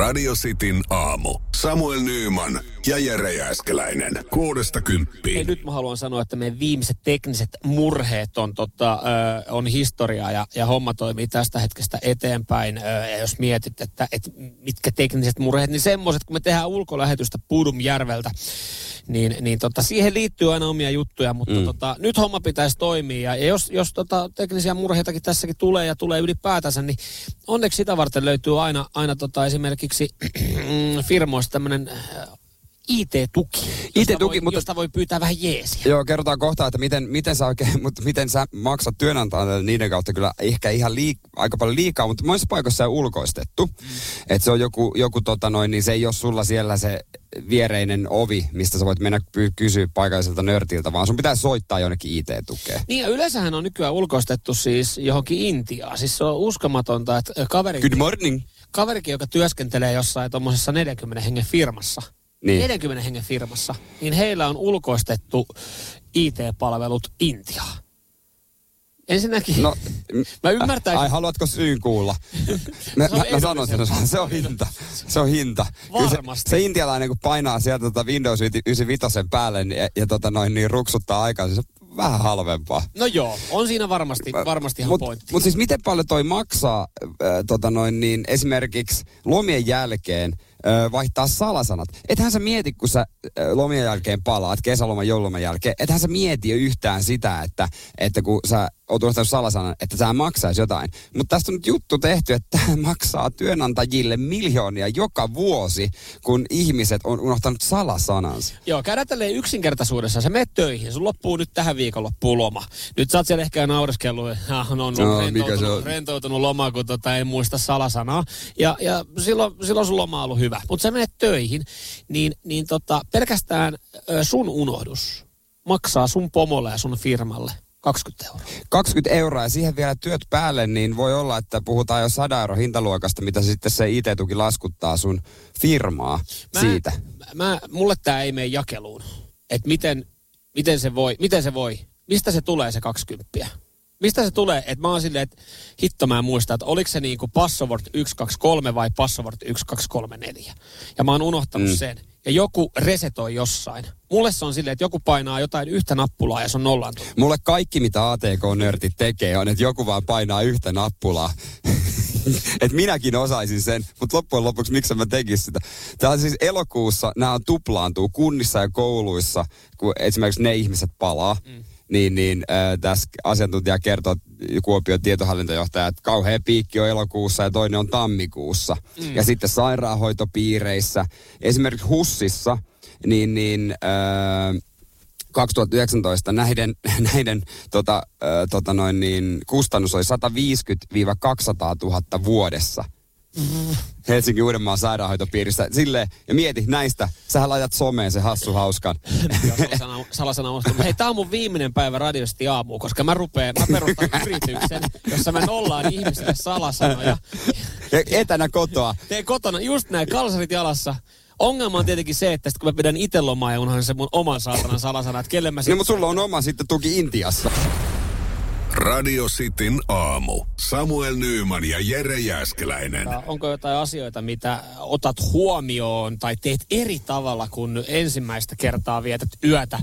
Radio Cityn aamu. Samuel Nyyman ja Jere Jääskeläinen. Kuudesta kymppiin. nyt mä haluan sanoa, että meidän viimeiset tekniset murheet on, tota, ö, on historiaa ja, ja homma toimii tästä hetkestä eteenpäin. Ö, ja jos mietit, että, että mitkä tekniset murheet, niin semmoiset, kun me tehdään ulkolähetystä Pudumjärveltä, niin, niin tota, siihen liittyy aina omia juttuja, mutta mm. tota, nyt homma pitäisi toimia. Ja jos, jos tota, teknisiä murheitakin tässäkin tulee ja tulee ylipäätänsä, niin onneksi sitä varten löytyy aina, aina tota, esimerkiksi firmoista tämmöinen IT-tuki, josta, IT-tuki, voi, mutta- josta voi pyytää vähän jeesiä. Joo, kerrotaan kohta, että miten, miten, sä oikein, mutta miten sä maksat työnantajalle niiden kautta kyllä ehkä ihan liik, aika paljon liikaa, mutta monissa paikoissa se on ulkoistettu. Mm. Että se on joku, joku tota noin, niin se ei ole sulla siellä se viereinen ovi, mistä sä voit mennä py- kysyä paikalliselta nörtiltä, vaan sun pitää soittaa jonnekin IT-tukeen. Niin ja yleensähän on nykyään ulkoistettu siis johonkin Intiaan. Siis se on uskomatonta, että kaveri, Good morning. kaverikin, joka työskentelee jossain tuommoisessa 40 hengen firmassa, Niin. 40 hengen firmassa, niin heillä on ulkoistettu IT-palvelut Intiaan. Ensinnäkin, No, mä ymmärtäisin, Ai, haluatko syyn kuulla? Mä, mä, mä sanon sen, se on hinta. Se on hinta. Kyllä se, Varmasti. se intialainen, kun painaa sieltä tota Windows 95 päälle niin, ja, ja tota noin, niin ruksuttaa aikaa, se on vähän halvempaa. no joo, on siinä varmasti, varmasti ihan Mutta pointti. mut siis miten paljon toi maksaa äh, tota noin, niin esimerkiksi lomien jälkeen vaihtaa salasanat? Ethän sä mieti, kun sä lomien jälkeen palaat, kesäloman, joululoman jälkeen, ethän sä mieti jo yhtään sitä, että, että kun sä oot unohtanut salasanan, että tämä maksaisi jotain. Mutta tästä on nyt juttu tehty, että tämä maksaa työnantajille miljoonia joka vuosi, kun ihmiset on unohtanut salasanansa. Joo, käydään tälleen yksinkertaisuudessa. Sä menet töihin, sun loppuu nyt tähän viikonloppuun loma. Nyt sä oot siellä ehkä naureskellut, että ah, no, on No, no, se rentoutunut, on? rentoutunut loma, kun tota, ei muista salasanaa. Ja, ja silloin, silloin sun loma on ollut hyvä. Mutta sä menet töihin, niin, niin tota, pelkästään sun unohdus maksaa sun pomolle ja sun firmalle 20 euroa. 20 euroa ja siihen vielä työt päälle, niin voi olla, että puhutaan jo 100 euro hintaluokasta, mitä sitten se IT-tuki laskuttaa sun firmaa Mä, siitä. Mä, mulle tämä ei mene jakeluun. Että miten, miten, se voi, miten se voi, mistä se tulee se 20? Mistä se tulee, että mä oon silleen, että hitto mä en muista, että oliko se niinku password 123 vai password 1234. Ja mä oon unohtanut mm. sen. Ja joku resetoi jossain. Mulle se on silleen, että joku painaa jotain yhtä nappulaa ja se on nollaantunut. Mulle kaikki, mitä ATK-nörtit tekee, on, että joku vaan painaa yhtä nappulaa. että minäkin osaisin sen, mutta loppujen lopuksi miksi mä tekisin sitä. Tämä on siis elokuussa, nämä on tuplaantuu kunnissa ja kouluissa, kun esimerkiksi ne ihmiset palaa. Mm. Niin, niin äh, tässä asiantuntija kertoo, Kuopion tietohallintojohtaja, että kauhea piikki on elokuussa ja toinen on tammikuussa. Mm. Ja sitten sairaanhoitopiireissä, esimerkiksi HUSissa, niin, niin äh, 2019 näiden, näiden tota, ö, tota noin niin, kustannus oli 150-200 000 vuodessa. Helsingin Uudenmaan sairaanhoitopiirissä. Silleen, ja mieti näistä, sähän laitat someen se hassu hauskan. Salasana, salasana on Hei, tää on mun viimeinen päivä radiosti aamu, koska mä rupeen, mä perustan yrityksen, jossa me nollaan ihmisille salasanoja. Ja etänä kotoa. Teen kotona just näin, kalsarit jalassa. Ongelma on tietenkin se, että sit kun mä pidän itse lomaa ja unohdan sen mun oman saatanan salasana, että kelle mä No, sit... mutta sulla on oma sitten tuki Intiassa. Radio Cityn aamu. Samuel Nyyman ja Jere Jääskeläinen. Onko jotain asioita, mitä otat huomioon tai teet eri tavalla, kun ensimmäistä kertaa vietät yötä,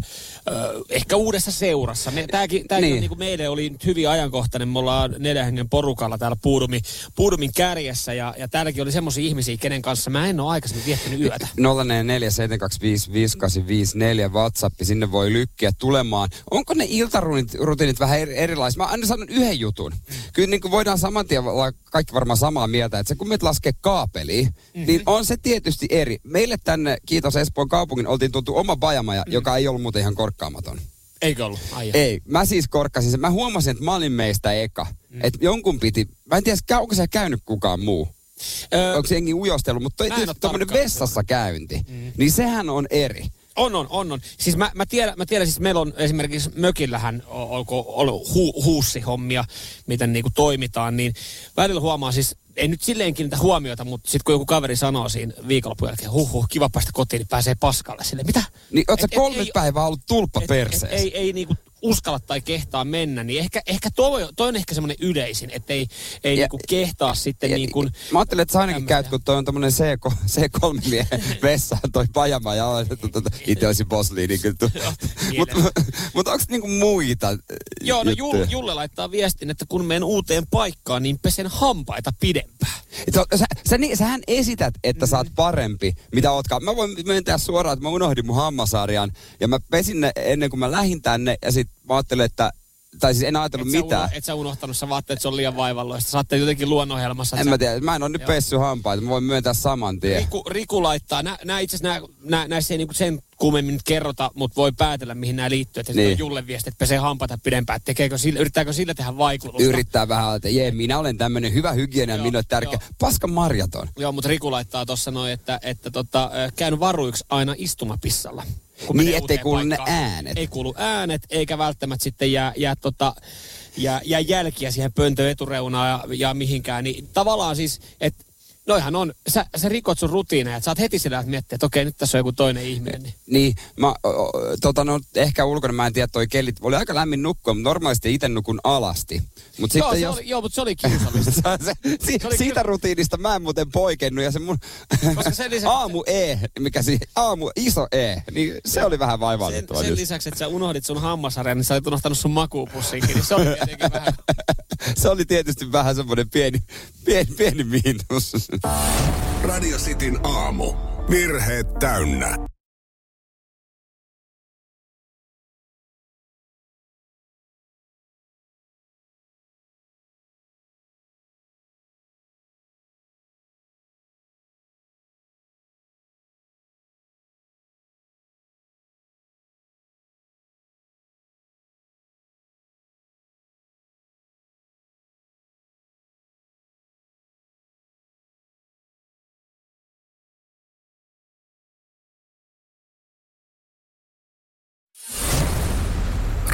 ehkä uudessa seurassa? Me, tääkin, tääkin Niin. on, niin kuin meille oli nyt hyvin ajankohtainen. Me ollaan neljän hengen porukalla täällä Puudumin, Puudumin kärjessä ja, ja täälläkin oli semmoisia ihmisiä, kenen kanssa mä en ole aikaisemmin viettänyt yötä. 0447255854 WhatsApp, sinne voi lykkiä tulemaan. Onko ne iltarutiinit vähän eri- erilaisia? Mä aina sanon yhden jutun. Kyllä niin kuin voidaan saman tien olla kaikki varmaan samaa mieltä, että se kun meet laskee kaapeliin, mm-hmm. niin on se tietysti eri. Meille tänne, kiitos Espoon kaupungin, oltiin tultu oma bajamaja, mm. joka ei ollut muuten ihan korkkaamaton. Eikö ollut? Ai Ei, mä siis korkkasin sen. Mä huomasin, että mä olin meistä eka. Mm. Että jonkun piti, mä en tiedä, onko se käynyt kukaan muu. Öö, Onko se jengi ujostellut, mutta Mä en oo toi tämmöinen tarkkaan vessassa käynti, mm. niin sehän on eri. On, on, on, on. Siis mä, mä, tiedän, mä tiedän, siis meillä on esimerkiksi mökillähän on, onko ollut hu, huussihommia, miten niinku toimitaan, niin välillä huomaa siis, ei nyt silleen kiinnitä huomiota, mutta sitten kun joku kaveri sanoo siinä viikonlopun jälkeen, huh, huh kiva päästä kotiin, niin pääsee paskalle sille. Mitä? Niin oot sä Et- et kolme ei- päivää ollut tulppa Et, et, perseessä? ei, ei niinku uskalla tai kehtaa mennä, niin ehkä, ehkä toi, toi on ehkä semmoinen yleisin, että ei, ei Ja- niinku kehtaa sitten Ja- niin kuin... Mä ajattelin, että sä ainakin tämmöisiä. käyt, kun toi on tämmönen C3, C3-miehen vessa, toi pajama ja olet, että tota, itse olisi bossli, niin kyllä. Mutta mut onko niinku muita Joo, no? Julle, Julle laittaa viestin, että kun menen uuteen paikkaan, niin pesen hampaita pidempään. Sä, sä, sä, ni- sähän esität, että sä oot parempi, mitä ootkaan. Mä voin myöntää suoraan, että mä unohdin mun hammasarjan ja mä pesin ne ennen kuin mä lähdin tänne ja sit mä ajattelin, että tai siis en ajatellut Et sä, mitään. uno, et sä unohtanut, sä vaatteet, että se on liian vaivalloista. Saatte jotenkin luonnonhelmassa. että En sä- mä tiedä, mä en ole nyt Joo. pessy hampaita, mä voin myöntää saman tien. Riku, Riku laittaa, nää, nää itse nää, nää, näissä ei niinku sen kummemmin nyt kerrota, mutta voi päätellä, mihin nämä liittyy. Että Niin. Julle viesti, että pesee hampaita pidempään. Tekeekö sillä, yrittääkö sillä tehdä vaikutusta? Yrittää vähän, että jee, minä olen tämmönen hyvä hygienia, Joo, minulle tärkeä. joo. Paska marjaton. Joo, mutta Riku laittaa tuossa noin, että, että tota, käyn varuiksi aina istumapissalla. Kun Niin, ettei kuulu ne äänet. Ei kuulu äänet, eikä välttämättä sitten jää, jää, tota, jää, jää jälkiä siihen pöntön etureunaan ja, ja mihinkään. Niin tavallaan siis, että noihan on, sä, sä rikot sun rutiineja, että sä oot heti sillä, että miettiä, että okei, nyt tässä on joku toinen ihminen. Niin. Niin, mä, o, tota, no, ehkä ulkona mä en tiedä toi kellit. Oli aika lämmin nukkua, mutta normaalisti itse nukun alasti. Mut Joo, sitten se jos... oli, joo, mutta se oli kiusallista. se, si, Se oli siitä kyllä- rutiinista mä en muuten poikennut ja se mun Koska sen lisäksi- aamu E, mikä si, aamu iso E, niin se oli vähän sen, vaivallittava sen just. lisäksi, että sä unohdit sun hammasarjan, niin sä olit unohtanut sun makuupussinkin, niin se oli vähän... se oli tietysti vähän semmoinen pieni, pieni, pieni miinus. Radio Cityn aamu. Virheet täynnä.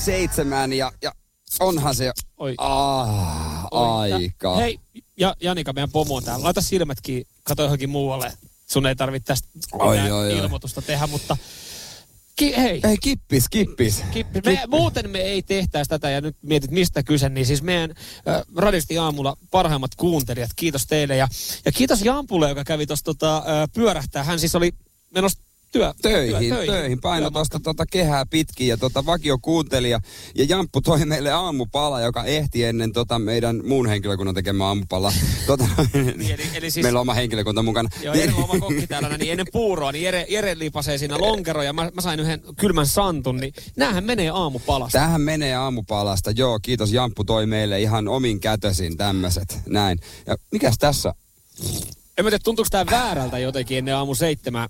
Seitsemään ja, ja onhan se. Oi. Ah, Oi. aika. Hei, ja, Janika, meidän pomo on täällä. Laita silmätkin, kato johonkin muualle. Sun ei tarvitse tästä Oi, oi, oi. ilmoitusta tehdä, mutta ki, hei. Hei, kippis, kippis. Kippi. Me, muuten me ei tehtäisi tätä ja nyt mietit mistä kyse, niin siis meidän äh, radisti aamulla parhaimmat kuuntelijat, kiitos teille ja, ja kiitos Jampulle, joka kävi tuossa tota, äh, pyörähtää. Hän siis oli menossa työ, Töihin, työ, töihin, töihin. Paino tuosta tota kehää pitkin ja tota vakio kuuntelija. Ja Jamppu toi meille aamupala, joka ehti ennen tota meidän muun henkilökunnan tekemään aamupala. Tota, Niin, eli- eli siis- meillä on oma henkilökunta mukana. Joo, Jere on oma kokki täällä, niin ennen puuroa, niin Jere, Jere lipasee siinä lonkeroja ja mä, mä sain yhden kylmän santun, niin näähän menee aamupalasta. Tähän menee aamupalasta. Joo, kiitos. Jamppu toi meille ihan omin kätösin tämmöiset. Näin. Ja mikäs tässä? En mä tiedä, tuntuuko tää väärältä jotenkin ennen aamu seitsemää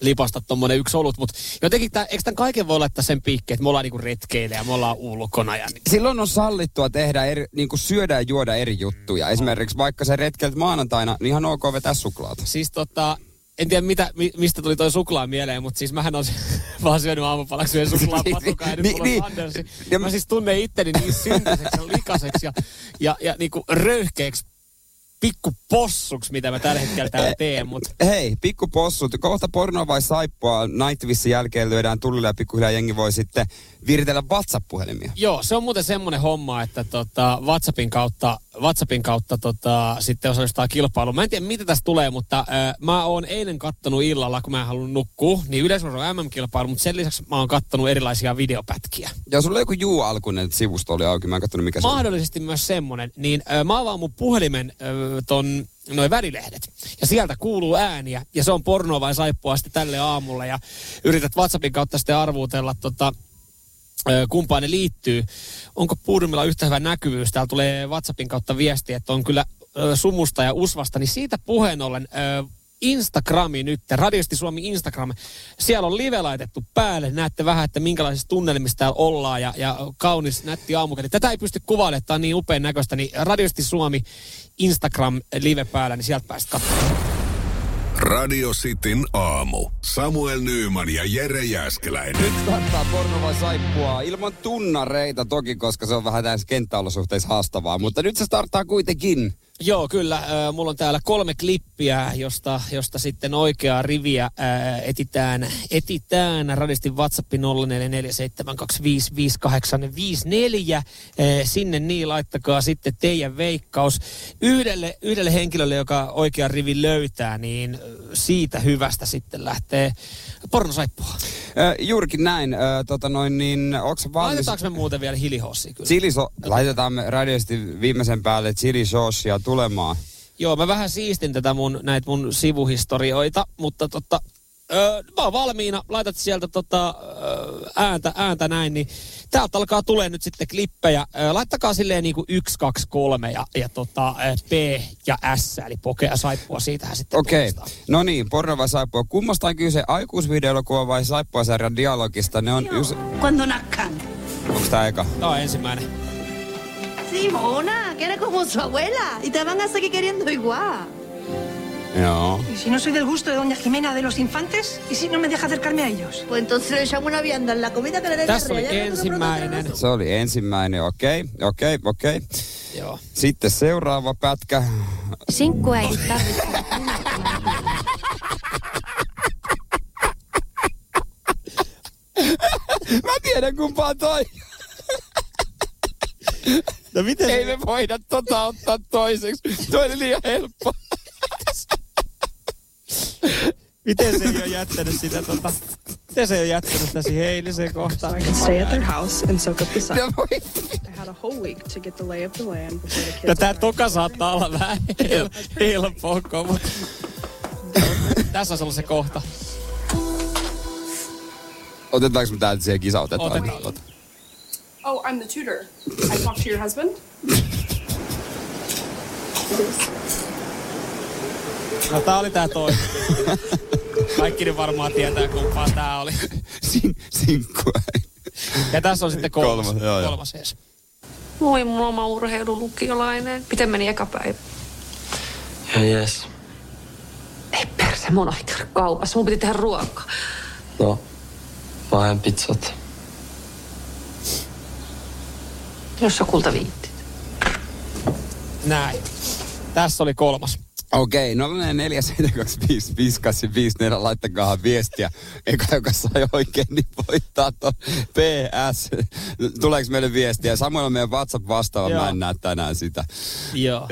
lipasta tommonen yksi olut, mutta jotenkin tää, eikö tämän kaiken voi laittaa sen piikkiin, että me ollaan niinku retkeillä ja me ollaan ulkona ja niin. Silloin on sallittua tehdä eri, niin kuin syödä ja juoda eri juttuja. Esimerkiksi vaikka sä retkelt maanantaina, niin ihan ok vetää suklaata. Siis tota, en tiedä mitä, mi, mistä tuli toi suklaa mieleen, mutta siis mähän on vaan syönyt aamupalaksi yhden suklaapatukaa ja nyt Niin, niin. Sandersi. Ja- Mä siis tunnen itteni niin syntiseksi ja likaseksi ja, ja, ja niinku röyhkeäksi pikkupossuksi, mitä mä tällä hetkellä täällä teen, mutta Hei, pikkupossut. Kohta pornoa vai saippua Nightwissin jälkeen lyödään tulille ja pikkuhiljaa jengi voi sitten viritellä WhatsApp-puhelimia. Joo, se on muuten semmoinen homma, että tota, WhatsAppin kautta, WhatsAppin kautta tota, sitten osallistaa kilpailuun. Mä en tiedä, mitä tästä tulee, mutta äh, mä oon eilen kattonut illalla, kun mä en halunnut nukkua, niin yleisurheilun MM-kilpailu, mutta sen lisäksi mä oon kattonut erilaisia videopätkiä. Ja sulla joku Juu Alkunen sivusto oli auki, mä en katsonut mikä se on. Mahdollisesti myös semmoinen, niin äh, mä avaan mun puhelimen äh, ton noin välilehdet. Ja sieltä kuuluu ääniä, ja se on pornoa vai saippua sitten tälle aamulle, ja yrität WhatsAppin kautta sitten arvuutella tota, kumpaan ne liittyy. Onko Puudumilla yhtä hyvä näkyvyys? Täällä tulee WhatsAppin kautta viesti, että on kyllä sumusta ja usvasta. Niin siitä puheen ollen Instagrami nyt, Radiosti Suomi Instagram. Siellä on live laitettu päälle. Näette vähän, että minkälaisissa tunnelmissa täällä ollaan ja, ja kaunis nätti aamukeli. Tätä ei pysty kuvailemaan, tämä on niin upean näköistä. Niin Radiosti Suomi Instagram live päällä, niin sieltä päästä katsomaan. Radio Cityn aamu. Samuel Nyyman ja Jere Jäskeläinen. Nyt starttaa porno vai saippua ilman tunnareita toki, koska se on vähän näissä kenttäolosuhteissa haastavaa. Mutta nyt se starttaa kuitenkin. Joo, kyllä. Mulla on täällä kolme klippiä, josta, josta sitten oikeaa riviä etitään, etitään. Radistin WhatsApp 0447255854. Äh, sinne niin laittakaa sitten teidän veikkaus. Yhdelle, yhdelle henkilölle, joka oikea rivi löytää, niin siitä hyvästä sitten lähtee pornosaippua. Äh, juurikin näin. Äh, tota noin, niin, onko valmis? Laitetaanko me muuten vielä hilihossia kyllä? Chili so- laitetaan me radiosti viimeisen päälle chili saucea tulemaan. Joo, mä vähän siistin tätä mun, näitä mun sivuhistorioita, mutta totta, öö, mä oon valmiina, laitat sieltä tota, öö, ääntä, ääntä näin, niin täältä alkaa tulee nyt sitten klippejä. Öö, laittakaa silleen niinku 1, 2, 3 ja, ja tota, öö, P ja S, eli pokea saippua, siitähän sitten Okei, okay. no niin, porno vai saippua. Kummasta on kyse aikuisvideolokuva vai saippua-sarjan dialogista? Ne on, nazcan. onko tää eka? Tämä on ensimmäinen. Simona, que eres como su abuela y te van a seguir queriendo igual. Joo. ¿Y si no soy del gusto de doña Jimena de los infantes? ¿Y si no me deja acercarme a ellos? Pues entonces le echamos una vianda en la comida que le den ensimmäinen. Se oli ensimmäinen, okei, okay, okei, okay, okei. Okay. Joo. Sitten seuraava pätkä. Sinkkua ei tarvitse. Mä tiedän kumpaa toi. No miten Ei me voida tota ottaa toiseksi. Toi oli liian helppo. Miten se ei ole jättänyt sitä tota... Miten se ei ole jättänyt sitä siihen eiliseen kohtaan? I could stay at their house and soak up the sun. Ja voi. I had a whole week to get the lay of the land before the kids Ja tää toka saattaa olla vähän hel- helppoa, mutta... Tässä on ollut se kohta. Otetaanko me täältä siihen kisa? Otetaan. Otetaan. Oh, I'm the tutor. I talked to your husband. No tää oli tää toinen. Kaikki nyt varmaan tietää kumpaa tää oli. Sin, sinkkua. Ja tässä on sitten kolmas. Kolmas, joo, joo. kolmas ees. Moi, mulla on oma urheilulukiolainen. Miten meni eka päivä? Ja jes. Ei perse, mun on kaupassa. Mun piti tehdä ruokaa. No, mä ajan pizzat. Jos sä kulta viittit. Näin. Tässä oli kolmas. Okei, okay, 04725584, laittakaa viestiä. Eka, joka sai oikein, niin voittaa tuon PS. Tuleeko meille viestiä? Samuel on meidän WhatsApp vastaava, Joo. mä en näe tänään sitä. Joo.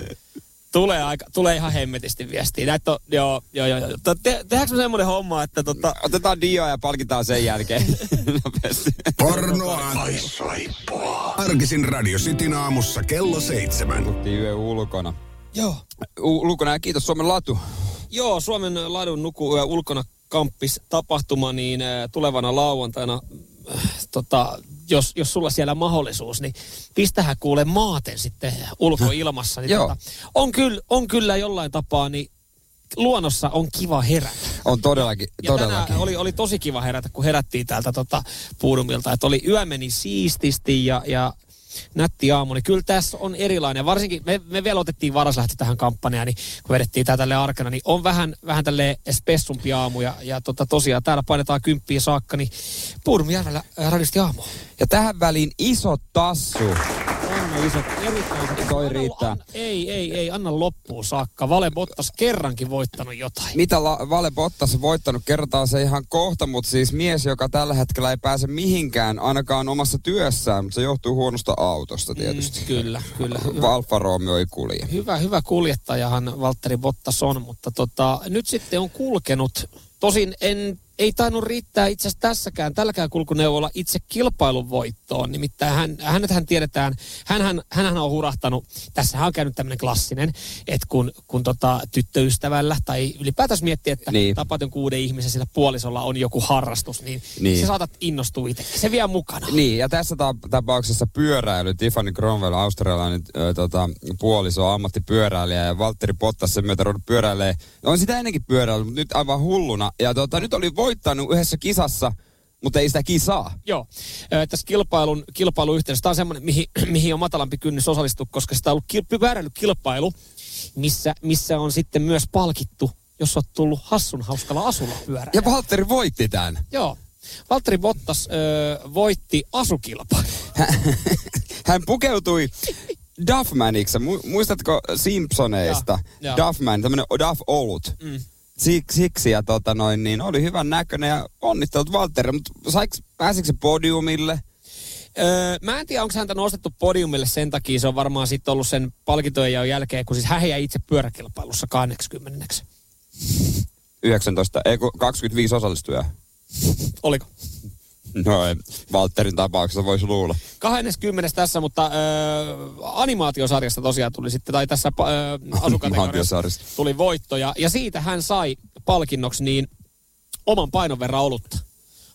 Tulee, aika, tulee ihan hemmetisti viestiä. Näitä on, joo, joo, joo. joo. Te, tehdäänkö me semmoinen homma, että tota, Otetaan Dio ja palkitaan sen jälkeen nopeasti. Pornoa vai saippua. Arkisin Radio Cityn aamussa kello seitsemän. Yö ulkona. joo. U- ulkona ja kiitos Suomen latu. Joo, Suomen ladun nuku ulkona kamppis tapahtuma, niin tulevana lauantaina, tota, jos, jos sulla siellä mahdollisuus, niin pistähän kuule maaten sitten ulkoilmassa. Niin tota, on, kyllä, on kyllä jollain tapaa, niin luonnossa on kiva herätä. On todellakin, Ja todellakin. tänään oli, oli tosi kiva herätä, kun herättiin täältä tota, puudumilta. Että oli yö meni siististi ja, ja nätti aamu. Niin kyllä tässä on erilainen. Varsinkin me, me vielä otettiin varaslähtö tähän kampanjaan, niin kun vedettiin tää tälle arkana, niin on vähän, vähän tälle spessumpi aamu. Ja, ja tota, tosiaan täällä painetaan kymppiä saakka, niin Puudumjärvellä radisti aamu. Ja tähän väliin iso tassu. On iso, erittäin. Toi riittää. Anna, ei, ei, ei, anna loppuun saakka. Vale Bottas kerrankin voittanut jotain. Mitä La- Vale Bottas voittanut, kerrotaan se ihan kohta, mutta siis mies, joka tällä hetkellä ei pääse mihinkään, ainakaan omassa työssään, mutta se johtuu huonosta autosta tietysti. Mm, kyllä, kyllä. Alfa Romeo ei kulje. Hyvä, hyvä kuljettajahan Valtteri Bottas on, mutta tota, nyt sitten on kulkenut. Tosin en ei tainnut riittää itse asiassa tässäkään, tälläkään kulkuneuvolla itse kilpailun voittoon. Nimittäin hän, hänethän tiedetään, hänhän, hänhän on hurahtanut, tässä on käynyt tämmöinen klassinen, että kun, kun tota, tyttöystävällä tai ylipäätänsä miettii, että Niin. tapaat jonkun uuden ihmisen, sillä puolisolla on joku harrastus, niin, Niin. se saatat innostua itse. Se vie mukana. Niin, ja tässä ta- tapauksessa pyöräily, Tiffany Cromwell, australialainen ö, tota, puoliso, ammattipyöräilijä ja Valtteri Bottas sen myötä pyöräilee. On sitä ennenkin pyöräily, mutta nyt aivan hulluna. Ja tota, nyt oli voittanut yhdessä kisassa, mutta ei sitä kisaa. Joo. Tässä kilpailun, kilpailun yhteydessä, tämä on semmoinen, mihin, mihin on matalampi kynnys osallistua, koska sitä on ollut kil, pyöräilykilpailu, missä, missä on sitten myös palkittu, jos olet tullut hassun hauskalla asulla pyörällä. Ja Valtteri voitti tämän. Joo. Valtteri Bottas ö, voitti asukilpailun. Hän pukeutui Duffmaniksi. Mu- muistatko Simpsoneista? Joo, joo. Duffman, tämmönen Duff Olut. Mm. Siksi, siksi ja tota noin, niin oli hyvän näköinen ja onnittelut Valtteri, mutta saiks, pääsikö se podiumille? Öö, mä en tiedä, onko häntä nostettu podiumille sen takia. Se on varmaan sitten ollut sen palkintojen jälkeen, kun siis hän jäi itse pyöräkilpailussa 80. 19, ei kun 25 osallistujaa. Oliko? No ei, Valtterin tapauksessa voisi luulla. 20. tässä, mutta öö, animaatiosarjasta tosiaan tuli sitten, tai tässä öö, asukategoriassa tuli voitto. Ja, ja siitä hän sai palkinnoksi niin oman painon verran olutta.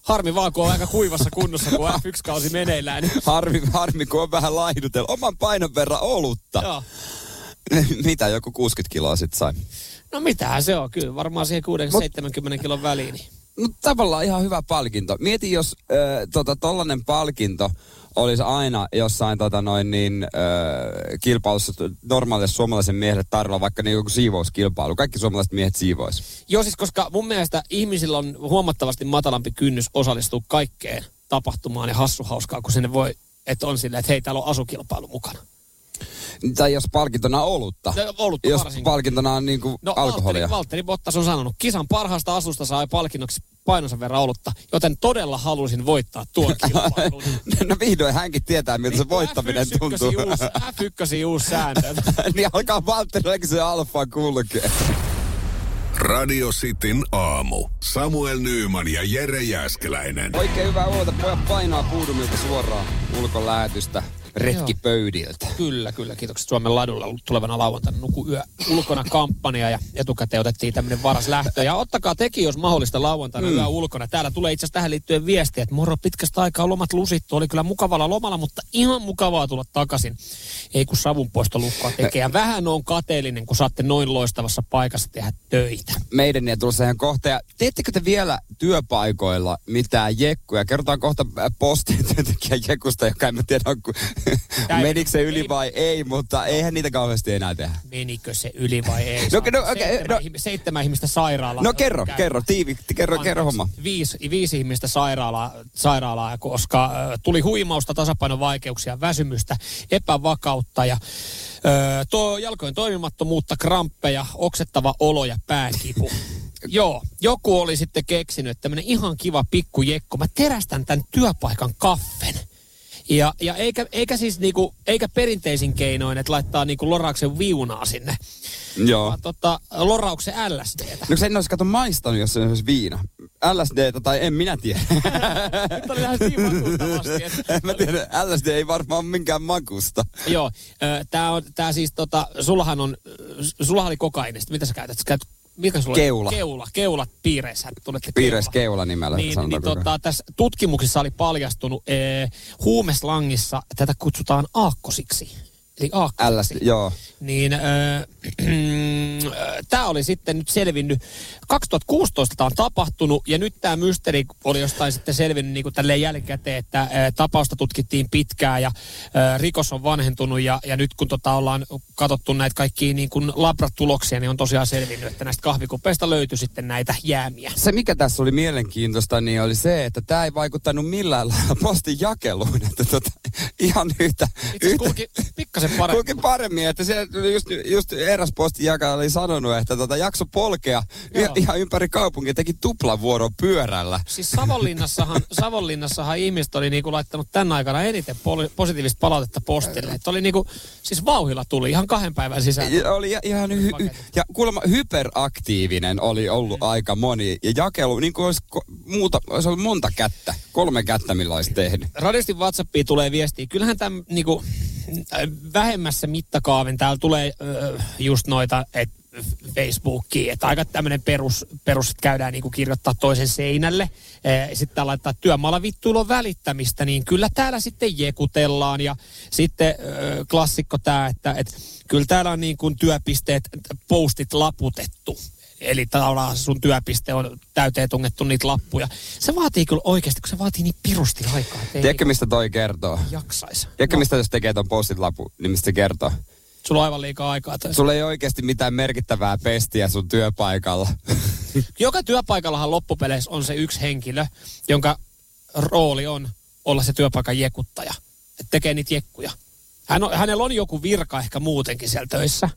Harmi vaan, kun on aika kuivassa kunnossa, kun F1-kausi meneillään. Niin, Harmi, harmi, kun on vähän laihdutellut. Oman painon verran olutta. joo. Mitä, joku 60 kiloa sitten sai? No mitähän se on, kyllä varmaan siihen 60-70 kilon väliin. Niin. No tavallaan ihan hyvä palkinto. Mieti, jos äh, tota, palkinto olisi aina jossain tota, noin niin, äh, kilpailussa normaalille suomalaisen miehelle tarjolla vaikka niin joku siivouskilpailu. Kaikki suomalaiset miehet siivois. Joo, siis koska mun mielestä ihmisillä on huomattavasti matalampi kynnys osallistua kaikkeen tapahtumaan ja hassuhauskaa, kun sinne voi, että on silleen, että hei, täällä on asukilpailu mukana. Tai jos palkintona on olutta. No, olutta jos varsinkin. palkintona on niin kuin No, alkoholia. Valtteri, Valtteri Bottas on sanonut, kisan parhaasta asusta sai palkinnoksi painonsa verran olutta, joten todella halusin voittaa tuon kilpailun. no vihdoin hänkin tietää, miltä se voittaminen F1 tuntuu. Uusi, F1 uusi sääntö. niin alkaa Valtterillakin se alfa kulkee. Radio Cityn aamu. Samuel Nyyman ja Jere Jäskeläinen. Oikein hyvää huolta. Pojat painaa puudumilta suoraan ulkolähetystä retkipöydiltä. Kyllä, kyllä. Kiitokset Suomen ladulla tulevana lauantaina nuku yö ulkona kampanja ja etukäteen otettiin tämmöinen varas lähtö. Ja ottakaa teki, jos mahdollista lauantaina mm. yö ulkona. Täällä tulee itse asiassa tähän liittyen viestiä, että moro pitkästä aikaa lomat lusittu. Oli kyllä mukavalla lomalla, mutta ihan mukavaa tulla takaisin. Ei kun savunpoistolukkoa tekee. Ja vähän on kateellinen, kun saatte noin loistavassa paikassa tehdä töitä. Meidän ei tulossa ihan kohta. Ja teettekö te vielä työpaikoilla mitään jekkuja? Kerrotaan kohta äh, postin työntekijän jekusta, joka en tiedä, ei- menikö se yli vai ei, mutta eihän niitä kauheasti enää tehdä. Menikö se yli vai ei? No, no, okei, seitsemän, no. ihmi- seitsemän ihmistä sairaalaa. No kerro, Käy- kerro, tiivi, kerro, kerro homma. Viisi, viisi ihmistä sairaalaa, sairaalaa koska äh, tuli huimausta, tasapainon väsymystä, epävakautta ja äh, to, jalkojen toimimattomuutta, kramppeja, oksettava olo ja pääkipu. Joo, joku oli sitten keksinyt, että tämmöinen ihan kiva pikku jekko. Mä terästän tämän työpaikan kaffen. Ja, ja eikä, eikä siis niinku, eikä perinteisin keinoin, että laittaa niinku lorauksen viunaa sinne, Joo. vaan tota, lorauksen LSDtä. No sen olisi kato maistanut, jos se olisi viina. LSD tai en minä tiedä. Nyt oli lähes niin että en mä tiedä, LSD ei varmaan minkään makusta. Joo, tämä on, tää siis tota, sullahan on, sullahan oli kokainista, mitä sä käytät? Sä käytät mikä sulla Keula. Keula. Keulat piireissä, tulette Piires keula. keula nimellä Niin, niin ajan. tota, tässä tutkimuksissa oli paljastunut, ee, huumeslangissa tätä kutsutaan aakkosiksi. Eli. LSD, joo. Niin tämä oli sitten nyt selvinnyt. 2016 tämä on tapahtunut ja nyt tämä mysteri oli jostain sitten selvinnyt niin kuin tälleen jälkikäteen, että ää, tapausta tutkittiin pitkään ja ää, rikos on vanhentunut ja, ja nyt kun tota ollaan katsottu näitä kaikkia niin kuin labratuloksia, niin on tosiaan selvinnyt, että näistä kahvikupeista löytyi sitten näitä jäämiä. Se, mikä tässä oli mielenkiintoista, niin oli se, että tämä ei vaikuttanut millään lailla postin jakeluun. Että tota, ihan yhtä, Itse yhtä pikkasen pikkasen paremmin. Kulki paremmin, että se just, just eräs postin jakaja oli sanonut, että tota, jakso polkea Joo. ihan ympäri kaupunkia, teki tuplavuoron pyörällä. Siis Savonlinnassahan, Savonlinnassahan ihmiset oli niinku laittanut tämän aikana eniten poli- positiivista palautetta postille. Että oli niinku, siis vauhilla tuli ihan kahden päivän sisään. Ja oli ihan hy- hy- ja kuulemma hyperaktiivinen oli ollut aika moni. Ja jakelu, niin kuin olisi ko- muuta, olisi ollut monta kättä, kolme kättä, millä olisi tehnyt. Radistin WhatsAppiin tulee viestiä. Kyllähän tämän niinku, vähemmässä mittakaavin täällä tulee äh, just noita, että Facebookiin, että aika tämmöinen perus, perus että käydään niinku kirjoittaa toisen seinälle. Eh, Sitten laittaa työmaalla vittuilon välittämistä, niin kyllä täällä sitten jekutellaan. Ja sitten ö, klassikko tämä, että et, kyllä täällä on niin kuin työpisteet, postit laputettu. Eli tavallaan sun työpiste on täyteen tungettu niitä lappuja. Se vaatii kyllä oikeasti, kun se vaatii niin pirusti aikaa. Tiedätkö, mistä toi kertoo? jaksaisi. Tiedätkö, mistä jos tekee ton postit lapu, niin mistä se kertoo? Sulla on aivan liikaa aikaa tässä. Sulla ei oikeasti mitään merkittävää pestiä sun työpaikalla. Joka työpaikallahan loppupeleissä on se yksi henkilö, jonka rooli on olla se työpaikan jekuttaja. Että tekee niitä jekkuja. Hän on, hänellä on joku virka ehkä muutenkin siellä töissä,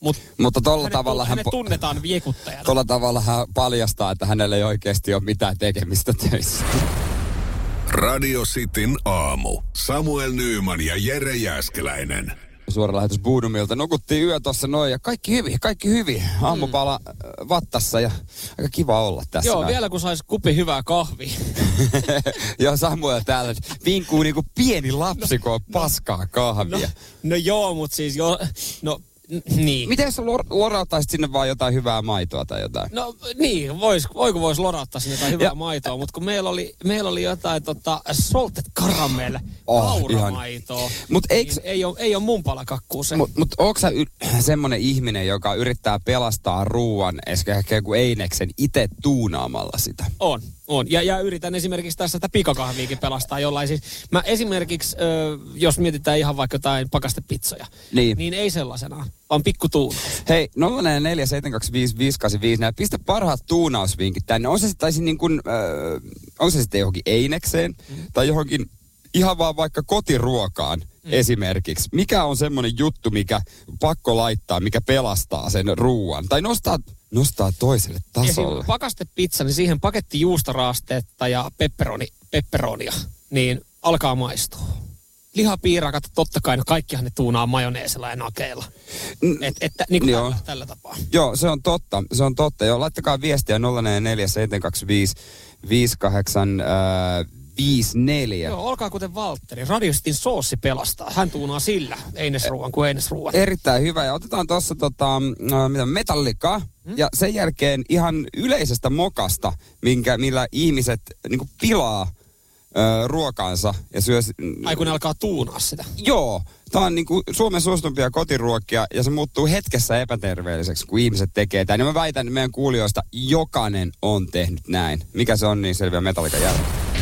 mutta Mutta tolla hänet, tavalla hän... tunnetaan jekuttajana. Tuolla tavalla hän paljastaa, että hänellä ei oikeasti ole mitään tekemistä töissä. Radio Cityn aamu. Samuel Nyyman ja Jere Jäskeläinen. Suora lähetys Buudumilta. Nukuttiin yö tuossa noin ja kaikki hyvin, kaikki hyvin. Aamupala mm. vattassa ja aika kiva olla tässä. Joo, näin. vielä kun sais kupi hyvää kahvia. ja Samuel täällä vinkuu niinku pieni lapsi, kun on paskaa kahvia. No joo, mutta siis jo, no niin. Miten sä lor- lorauttaisit sinne vaan jotain hyvää maitoa tai jotain? No niin, vois, voiko voisi lorauttaa sinne jotain hyvää Ja- maitoa, mutta kun meillä oli, meillä oli jotain tota, salted caramel Oh, kauramaitoa, Mut niin eiks- ei, ole, ei ole mun palakakku se. Mutta mut onko sä y- semmonen ihminen, joka yrittää pelastaa ruuan, ehkä joku eineksen itse tuunaamalla sitä? On, on. Ja, ja yritän esimerkiksi tässä tätä pikakahviikin pelastaa jollain. Siis mä esimerkiksi, ö, jos mietitään ihan vaikka jotain pakastepizzoja, Niin. niin ei sellaisenaan, vaan pikku tuunaus. Hei, 0447255854, pistä parhaat tuunausvinkit tänne. On se sitten taisin niin kuin, äh, on se sitten johonkin einekseen mm. tai johonkin ihan vaan vaikka kotiruokaan mm. esimerkiksi. Mikä on semmoinen juttu, mikä pakko laittaa, mikä pelastaa sen ruuan? Tai nostaa, nostaa toiselle tasolle. Pakastepizza, niin siihen paketti juustoraastetta ja pepperoni, pepperonia, niin alkaa maistua. Lihapiirakat, totta kai, no kaikkihan ne tuunaa majoneesilla ja nakeilla. Mm, Et, että niin kuin Joo. tällä, tällä tapaa. Joo, se on totta. Se on totta. Joo, laittakaa viestiä 0447255854. Joo, olkaa kuten Valtteri. Radiostin soossi pelastaa. Hän tuunaa sillä einesruuan kuin einesruuan. Erittäin hyvä. Ja otetaan tuossa tota, äh, mitä, metallikaa. Hmm? Ja sen jälkeen ihan yleisestä mokasta, minkä, millä ihmiset niin pilaa äh, ruokaansa ja syö... s- Ai kun ne alkaa tuunaa sitä. Joo, tämä on niin kuin Suomen suositumpia kotiruokia ja se muuttuu hetkessä epäterveelliseksi, kun ihmiset tekee tämän. Ja mä väitän, että meidän kuulijoista jokainen on tehnyt näin. Mikä se on, niin selviää metallikan jälkeen.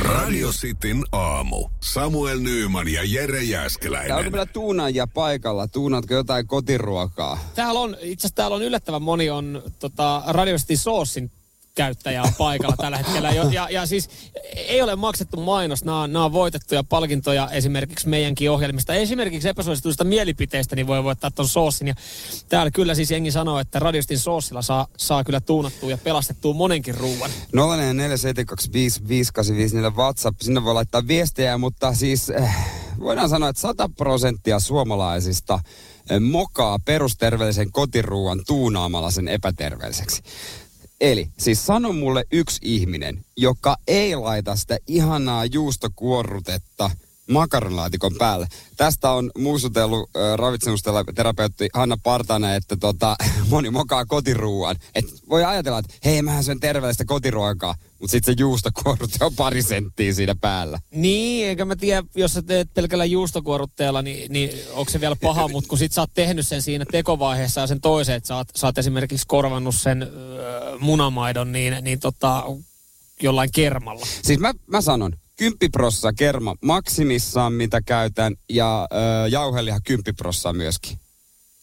Radio Cityn aamu. Samuel Nyyman ja Jere Ja onko Jäskeläinen. meillä tuunaajia paikalla? Tuunaatko jotain kotiruokaa? Täällä on, itse asiassa täällä on yllättävän moni on tota, Radiostin soossin käyttäjä on paikalla tällä hetkellä. Ja, ja, ja siis ei ole maksettu mainos, nämä on, nämä on voitettuja palkintoja esimerkiksi meidänkin ohjelmista. Esimerkiksi epäsuosituista mielipiteistä niin voi voittaa tuon soossin. Ja täällä kyllä siis jengi sanoo, että Radiostin soossilla saa, saa kyllä tuunattua ja pelastettua monenkin ruuan. 0447255854 WhatsApp, sinne voi laittaa viestejä, mutta siis äh, voidaan sanoa, että 100 prosenttia suomalaisista äh, mokaa perusterveellisen kotiruuan tuunaamalla sen epäterveelliseksi. Eli siis sano mulle yksi ihminen, joka ei laita sitä ihanaa juustokuorrutetta makaronilaatikon päälle. Tästä on muistutellut äh, ravitsemusterapeutti Hanna Partanen, että tota, moni mokaa kotiruuan. Et voi ajatella, että hei, mähän syön terveellistä kotiruokaa, mutta sitten se juustokuorrute on pari senttiä siinä päällä. Niin, eikä mä tiedä, jos sä teet pelkällä juustokuorutteella, niin, niin onko se vielä paha, mutta kun sit sä oot tehnyt sen siinä tekovaiheessa ja sen toisen, että sä oot, sä oot esimerkiksi korvannut sen öö, munamaidon, niin, niin tota, jollain kermalla. Siis mä, mä sanon, kymppiprossa kerma maksimissaan, mitä käytän, ja ö, jauheliha kymppiprossa myöskin.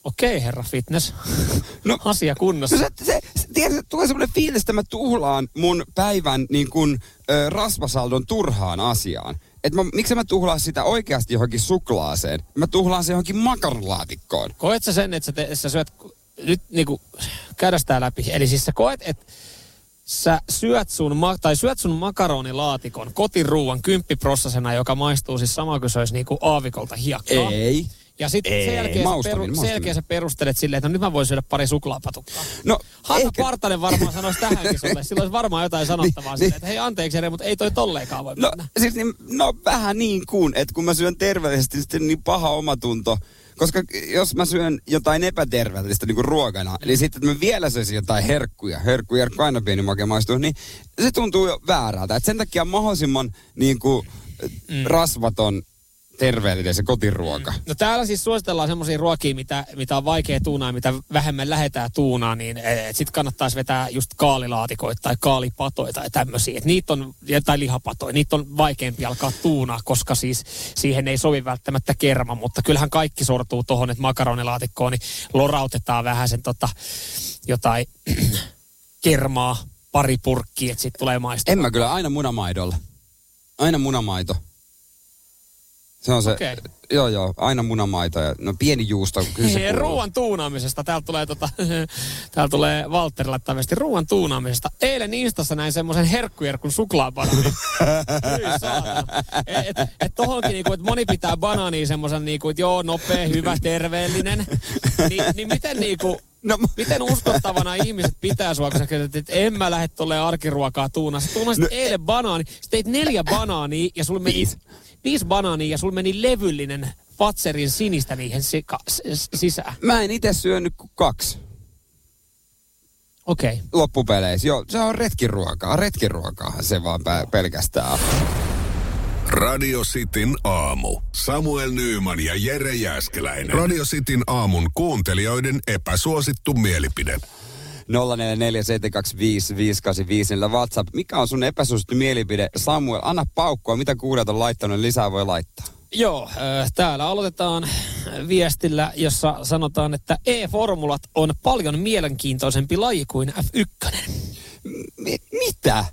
Okei, herra fitness. No. Asia kunnossa. No se, se, se, tiedät, tulee semmoinen fiilis, että mä tuhlaan mun päivän niin kuin, ö, rasvasaldon turhaan asiaan. Että mä, miksi mä tuhlaan sitä oikeasti johonkin suklaaseen? Mä tuhlaan se johonkin makaronlaatikkoon. Koet sä sen, että sä, te, sä syöt, nyt niinku, käydä sitä läpi. Eli siis sä koet, että sä syöt sun, ma- tai syöt sun makaronilaatikon kotiruuan kymppiprossasena, joka maistuu siis sama kuin se olisi niinku aavikolta hiekkaa. Ei. Ja sitten sen jälkeen, sä maustaminen, peru, sen maustaminen. jälkeen sä perustelet silleen, että no nyt mä voin syödä pari suklaapatukkaa. No, Hanna ehkä- Partanen varmaan sanoisi tähänkin sulle. Sillä olisi varmaan jotain sanottavaa Niin, silleen, niin. että hei anteeksi Jere, mutta ei toi tolleenkaan voi No mennä. siis niin, no vähän niin kuin, että kun mä syön terveellisesti, sitten niin paha omatunto. Koska jos mä syön jotain epäterveellistä niin kuin ruokana, niin sitten että mä vielä söisin jotain herkkuja, herkku, herkku aina pieni make maistuu, niin se tuntuu jo väärältä. Et sen takia mahdollisimman niin kuin, mm. rasvaton, terveellinen se kotiruoka. No täällä siis suositellaan semmoisia ruokia, mitä, mitä on vaikea tuunaa, mitä vähemmän lähetään tuunaa, niin sitten kannattaisi vetää just kaalilaatikoita tai kaalipatoita tai tämmöisiä. Et niitä on, tai lihapatoja, niitä on vaikeampi alkaa tuunaa, koska siis siihen ei sovi välttämättä kerma, mutta kyllähän kaikki sortuu tuohon, että makaronilaatikkoon, niin lorautetaan vähän sen tota, jotain kermaa, pari purkkiä, että sitten tulee maistua. En mä kyllä aina munamaidolla. Aina munamaito. Se on se, Okei. joo joo, aina munamaito ja no pieni juusto. Kyllä se ruoan tuunaamisesta. Täältä tulee, tota, täältä tulee Valtteri laittaa viesti. Ruoan tuunaamisesta. Eilen Instassa näin semmoisen herkkujerkun suklaabananin. Saatana. Et, et, et tohonkin, niinku, että moni pitää banaania semmoisen, niinku, että joo, nopea, hyvä, terveellinen. Ni, niin miten niinku, No, Miten uskottavana ihmiset pitää sua, kun sä kerrot, että en mä lähde tolleen arkiruokaa tuunaa. Sä tuunasit no, eilen banaani, sä teit neljä banaania ja sulla meni... Viisi. Viisi banaania ja sulla meni levyllinen Fatserin sinistä niihin sika, sisään. Mä en itse syönyt kuin kaksi Okei. Okay. loppupeleissä. Joo, se on retkiruokaa. Retkiruokaa se vaan pä- pelkästään. Radio Cityn aamu. Samuel Nyyman ja Jere Jäskeläinen. Radio Cityn aamun kuuntelijoiden epäsuosittu mielipide. 0447255854 WhatsApp. Mikä on sun epäsuosittu mielipide? Samuel, anna paukkua. Mitä kuulijat on laittanut? Lisää voi laittaa. Joo, äh, täällä aloitetaan viestillä, jossa sanotaan, että E-formulat on paljon mielenkiintoisempi laji kuin F1. Mi- mitä?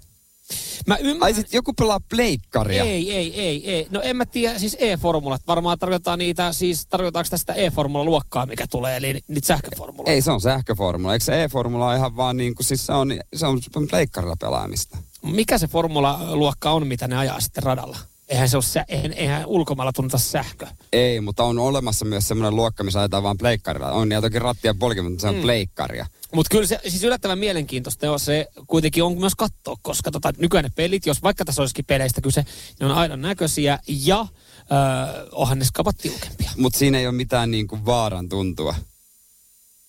Mä Ai ymmärrän... sit joku pelaa pleikkaria. Ei, ei, ei, ei. No en mä tiedä, siis E-formulat. Varmaan tarkoitetaan niitä, siis tarkoitaanko tästä E-formula-luokkaa, mikä tulee, eli niitä sähköformuloita. Ei, se on sähköformula. Eikö se E-formula ihan vaan niin kuin, siis se on, se on pleikkarilla pelaamista. Mikä se formula-luokka on, mitä ne ajaa sitten radalla? Eihän se ole, sä, eihän, eihän ulkomailla tunneta sähkö. Ei, mutta on olemassa myös semmoinen luokka, missä ajetaan vaan pleikkarilla. On ja toki rattia polki, mutta se on mm. pleikkaria. Mutta kyllä se siis yllättävän mielenkiintoista on se kuitenkin on myös katsoa, koska tota, nykyään ne pelit, jos vaikka tässä olisikin peleistä kyse, ne on aidan näköisiä ja öö, onhan ne skapat tiukempia. Mutta siinä ei ole mitään niin kuin vaaran tuntua.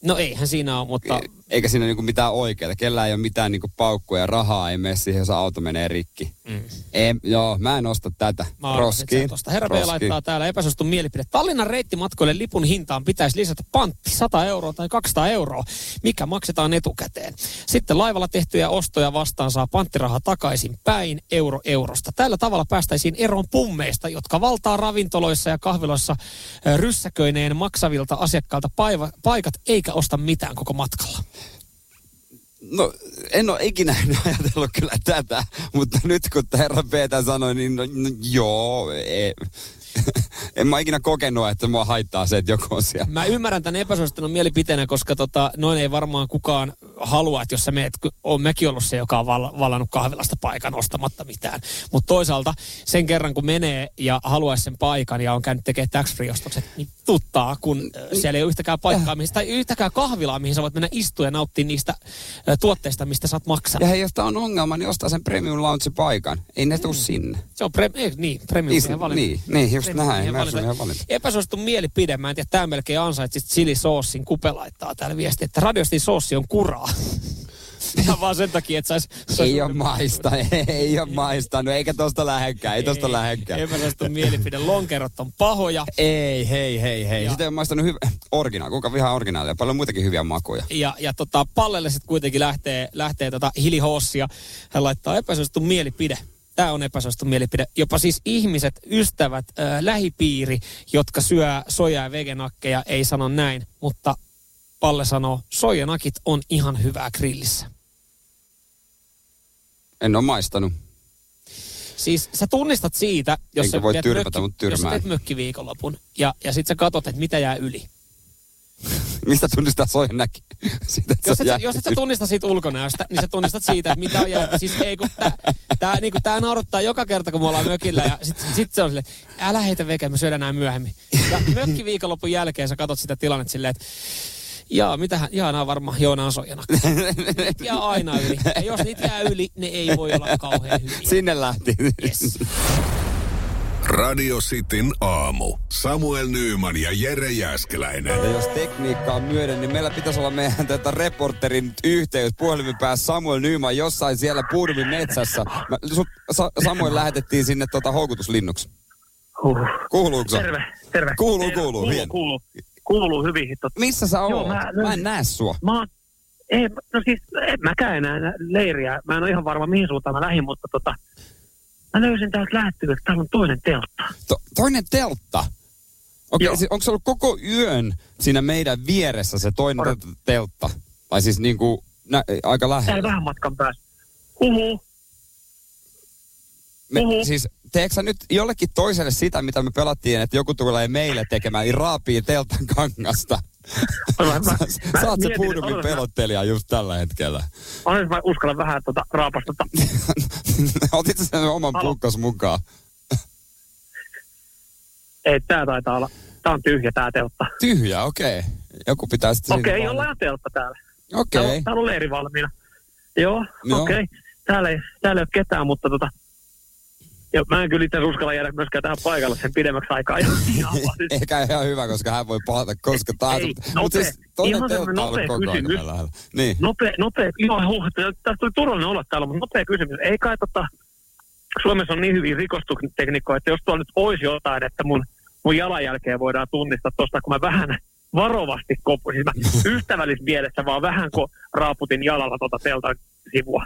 No eihän siinä ole, mutta E- Eikä siinä niinku mitään oikeaa. Kellään ei ole mitään niinku paukkuja ja rahaa ei mene siihen, jos auto menee rikki. Mm. Ei, joo, mä en osta tätä. Mä Roskiin. tosta. Herra B Roskiin. laittaa täällä epäsuostun mielipide. Tallinnan reittimatkoille lipun hintaan pitäisi lisätä pantti 100 euroa tai 200 euroa, mikä maksetaan etukäteen. Sitten laivalla tehtyjä ostoja vastaan saa panttiraha takaisin päin euro eurosta. Tällä tavalla päästäisiin eroon pummeista, jotka valtaa ravintoloissa ja kahviloissa ryssäköineen maksavilta asiakkailta paiva, paikat eikä osta mitään koko matkalla. No, en ole ikinä ajatellut kyllä tätä, mutta nyt kun herra Peter sanoi, niin no, no, joo, ei. en mä ikinä kokenut, että mua haittaa se, että joku on siellä. Mä ymmärrän tämän epäsuosittelun mielipiteenä, koska tota, noin ei varmaan kukaan halua, että jos sä meet, on mekin ollut se, joka on val- vallannut kahvilasta paikan ostamatta mitään. Mutta toisaalta sen kerran, kun menee ja haluaisi sen paikan ja on käynyt tekemään tax-free-ostokset, niin tuttaa, kun ö, siellä ei ole yhtäkään paikkaa, mihin, tai yhtäkään kahvilaa, mihin sä voit mennä istua ja nauttia niistä ö, tuotteista, mistä sä oot maksanut. Ja hei, jos tää on ongelma, niin ostaa sen premium lounge paikan. Ei ne tuu sinne. Se on pre- ei, niin, premium Is- valinta. niin, niin, just Premium näin. valinta. valinta. Epäsuosittu mielipide, mä en tiedä, tämä melkein ansaitsit chili-soossin. Kupe laittaa täällä viesti, että radiostin soossi on kuraa. Ihan vaan sen takia, että sais... Ei ole maista, ei ole maistanut, eikä tosta lähekkään, ei tosta lähekkään. Epäsuosittu mielipide. Lonkerot on pahoja. Ei, hei, hei, hei. Ja- Sitä ei ole maistanut hyvä, originaali. Kuka vihaa originaalia? Paljon muitakin hyviä makuja. Ja, ja tota, pallelle sitten kuitenkin lähtee, lähtee tota hilihoossia. Hän laittaa epäsuosittu mielipide. Tämä on epäsuosittu mielipide. Jopa siis ihmiset, ystävät, äh, lähipiiri, jotka syö sojaa ja vegenakkeja, ei sano näin. Mutta Palle sanoo, soijanakit on ihan hyvää grillissä. En ole maistanut. Siis sä tunnistat siitä, jos Enkä sä, voi tyrmätä, mökki, mut jos sä teet mökkiviikonlopun ja, ja sit sä katot, että mitä jää yli. Mistä tunnistaa soijan näki? Siitä, Jos et, jää- sä- jos et sä tunnista siitä ulkonäöstä, niin sä tunnistat siitä, että mitä on jäänyt. Siis ei kun tää, tää, niinku, tää naurattaa joka kerta, kun me ollaan mökillä ja sit, sit se on silleen, älä heitä veke, me syödään näin myöhemmin. Ja mökkiviikonlopun jälkeen sä katot sitä tilannetta silleen, että Jaa, mitähän, jaa, nämä on varmaan, joo, nämä on sojana. Niitä jää aina yli. Ja jos niitä jää yli, ne ei voi olla kauhean hyviä. Sinne lähti. Yes. Radio Cityn aamu. Samuel Nyyman ja Jere Jäskeläinen. Ja jos tekniikka on myöden, niin meillä pitäisi olla meidän tätä reporterin yhteys puhelimen päässä Samuel Nyman jossain siellä Puudumin metsässä. Mä, sut, Sa, Samuel lähetettiin sinne tota houkutuslinnuksi. Huh. Kuuluuko? Terve, terve. Kuuluu, kuuluu, Kuuluu, kuuluu, kuuluu hyvin. Tot, Missä sä oot? Joo, mä- mä en näe sua. mä, ei, no siis, en mäkään enää nä- leiriä. Mä en ole ihan varma, mihin suuntaan mä lähdin, mutta tota, mä löysin täältä lähettyä, että täällä on toinen teltta. To, toinen teltta. Okei, okay, onko se ollut koko yön siinä meidän vieressä se toinen te- teltta? Tai siis niinku nä, aika Täällä lähellä. vähän matkan päässä. Huhu. Me, Uhu. siis teekö sä nyt jollekin toiselle sitä, mitä me pelattiin, että joku tulee meille tekemään, niin raapii teltan kangasta? Mä- mä- Sä, oot se puudumin pelottelija just tällä hetkellä. Onneksi mä uskallan vähän tota, raapasta. Otit sä sen oman Alo. pukkos mukaan? Ei, tää taitaa olla. Tää on tyhjä tää teltta. Tyhjä, okei. Okay. Joku pitää sitten Okei, okay, jollain on teltta täällä. Okei. Täällä, on- täällä on leiri valmiina. Joo, Joo. okei. Okay. Täällä, ei, täällä ei ole ketään, mutta tota... Ja mä en kyllä itse uskalla jäädä myöskään tähän paikalle sen pidemmäksi aikaa. Ja, ja, siis, Ehkä ihan hyvä, koska hän voi palata koska tahansa. Ei, Mutta nopea- siis toinen ihan semmoinen nopea kysymys. Niin. nopea, nopea, joo, huh, tästä tuli turvallinen olla täällä, mutta nopea kysymys. Ei kai tota, Suomessa on niin hyviä rikostekniikkoja, että jos tuolla nyt olisi jotain, että mun, mun jalanjälkeen voidaan tunnistaa tuosta, kun mä vähän varovasti koppu, siis mä ystävällisessä mielessä vaan vähän kun raaputin jalalla tuota teltan sivua.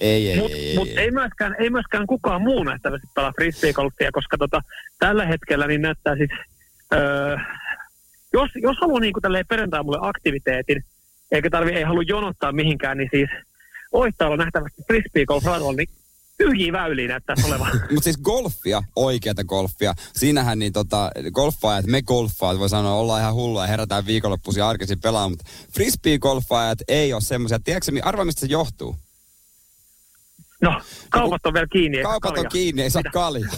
Ei, ei, Mutta ei, ei, mut ei. ei, myöskään, ei myöskään kukaan muu nähtävästi pelaa frisbeegolfia, koska tota, tällä hetkellä niin näyttää siis, öö, jos, jos haluaa niin tälleen perjantai mulle aktiviteetin, eikä tarvi, ei halua jonottaa mihinkään, niin siis Oittaalla nähtävästi frisbeegolf niin tyhjiä väyliä näyttäisi olevan. Mutta siis golfia, oikeata golfia, siinähän niin tota, golfaajat, me golfaajat, voi sanoa, ollaan ihan hulluja ja herätään viikonloppuisin arkisin pelaamaan, mutta frisbee-golfaajat ei ole semmoisia. Tiedätkö, arvaa mistä se johtuu? No, kaupat on vielä kiinni. Kaupat on kiinni, ei saa kaljaa.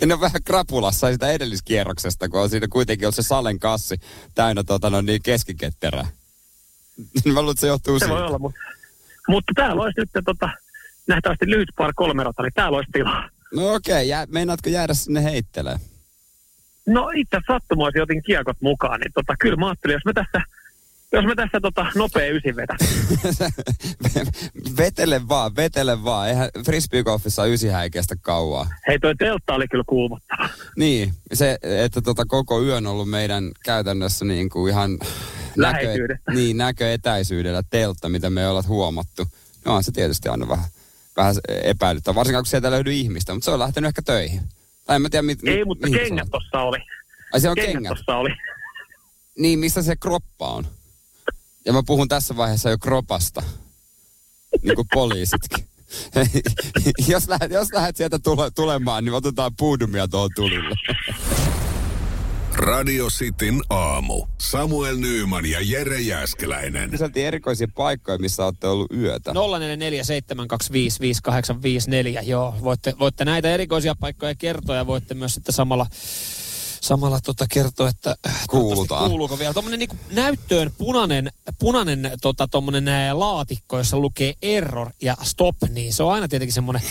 ja ne on vähän krapulassa sitä edelliskierroksesta, kun on siinä kuitenkin on se salen kassi täynnä tota, no, niin keskiketterää. Mä luulen, että se johtuu Se siitä. voi olla, mutta, mutta täällä olisi nyt tota, nähtävästi lyhyt par kolme rata, niin täällä olisi tilaa. No okei, okay, meinaatko jäädä sinne heittelemään? No itse sattumoisin otin kiekot mukaan, niin tota, kyllä mä ajattelin, jos me tässä, jos me tässä tota, nopea ysin vetä. vetele vaan, vetele vaan. Eihän frisbeegolfissa ysihä ei kestä kauaa. Hei toi teltta oli kyllä kuumottava. Niin, se, että tota koko yön on ollut meidän käytännössä niin kuin ihan Läheisyydestä. niin, näköetäisyydellä teltta, mitä me ei olla huomattu. No on se tietysti aina vähän, vähän epäilyttävää, varsinkaan kun sieltä löydy ihmistä, mutta se on lähtenyt ehkä töihin. Tai en mä tiedä, mit, Ei, mit, mutta kengät on. tossa oli. Ai se on Kengät, kengät. oli. Niin, missä se kroppa on? Ja mä puhun tässä vaiheessa jo kropasta. Niin kuin poliisitkin. jos, lähdet, jos lähdet sieltä tule, tulemaan, niin otetaan puudumia tuohon tulille. Radio Cityn aamu. Samuel Nyyman ja Jere Jäskeläinen. Kyseltiin erikoisia paikkoja, missä olette ollut yötä. 0447255854. Joo, voitte, voitte näitä erikoisia paikkoja kertoa ja voitte myös sitten samalla samalla tota kertoa, että äh, Kuulutaan. kuuluuko vielä. Tuommoinen niin näyttöön punainen, punainen tota, ää, laatikko, jossa lukee error ja stop, niin se on aina tietenkin semmoinen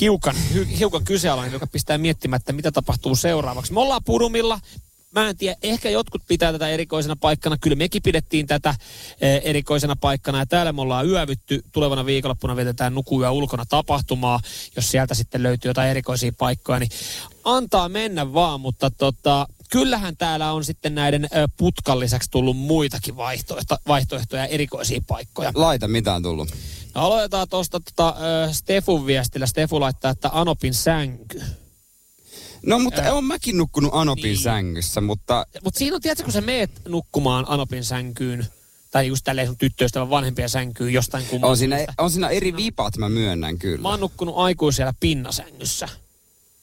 hiukan, hiukan kyseenalainen, joka pistää miettimään, että mitä tapahtuu seuraavaksi. Me ollaan Pudumilla, Mä en tiedä, ehkä jotkut pitää tätä erikoisena paikkana. Kyllä mekin pidettiin tätä eh, erikoisena paikkana ja täällä me ollaan yövytty. Tulevana viikonloppuna vietetään nukuyö ulkona tapahtumaa. Jos sieltä sitten löytyy jotain erikoisia paikkoja, niin antaa mennä vaan, mutta tota, kyllähän täällä on sitten näiden ö, putkan lisäksi tullut muitakin vaihtoehto, vaihtoehtoja, erikoisia paikkoja. Laita, mitä on tullut? No aloitetaan tuosta tota, ö, Stefun viestillä. Stefu laittaa, että Anopin sänky. No, mutta äh. olen mäkin nukkunut Anopin niin. sängyssä, mutta... Mutta siinä on, tiedätkö, kun sä meet nukkumaan Anopin sänkyyn, tai just tälleen sun tyttöystävän vanhempien sänkyyn jostain kumman. On siinä, on siinä eri vipat, mä myönnän kyllä. Mä oon nukkunut aikuisella pinnasängyssä.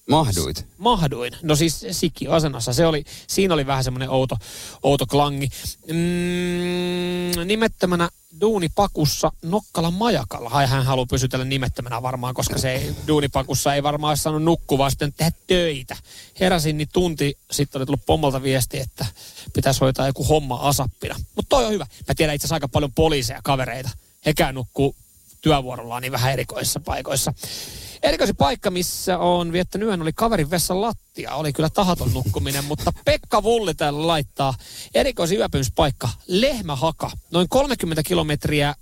Mahduit? Mahduin. No siis sikki-asennossa. Se oli, siinä oli vähän semmoinen outo, outo klangi. Mm, nimettömänä duunipakussa Nokkalan majakalla. Ai hän haluaa pysytellä nimettömänä varmaan, koska se duunipakussa ei varmaan olisi saanut nukkua, sitten tehdä töitä. Heräsin niin tunti sitten oli tullut pommolta viesti, että pitäisi hoitaa joku homma asappina. Mutta toi on hyvä. Mä tiedän itse asiassa aika paljon poliiseja kavereita. Hekään nukkuu työvuorollaan niin vähän erikoisissa paikoissa. Erikoisin paikka, missä on viettänyt yön, oli kaverin vessan lattia. Oli kyllä tahaton nukkuminen, mutta Pekka Vulli täällä laittaa erikoisin yöpymispaikka, Lehmähaka. Noin 30 kilometriä äh,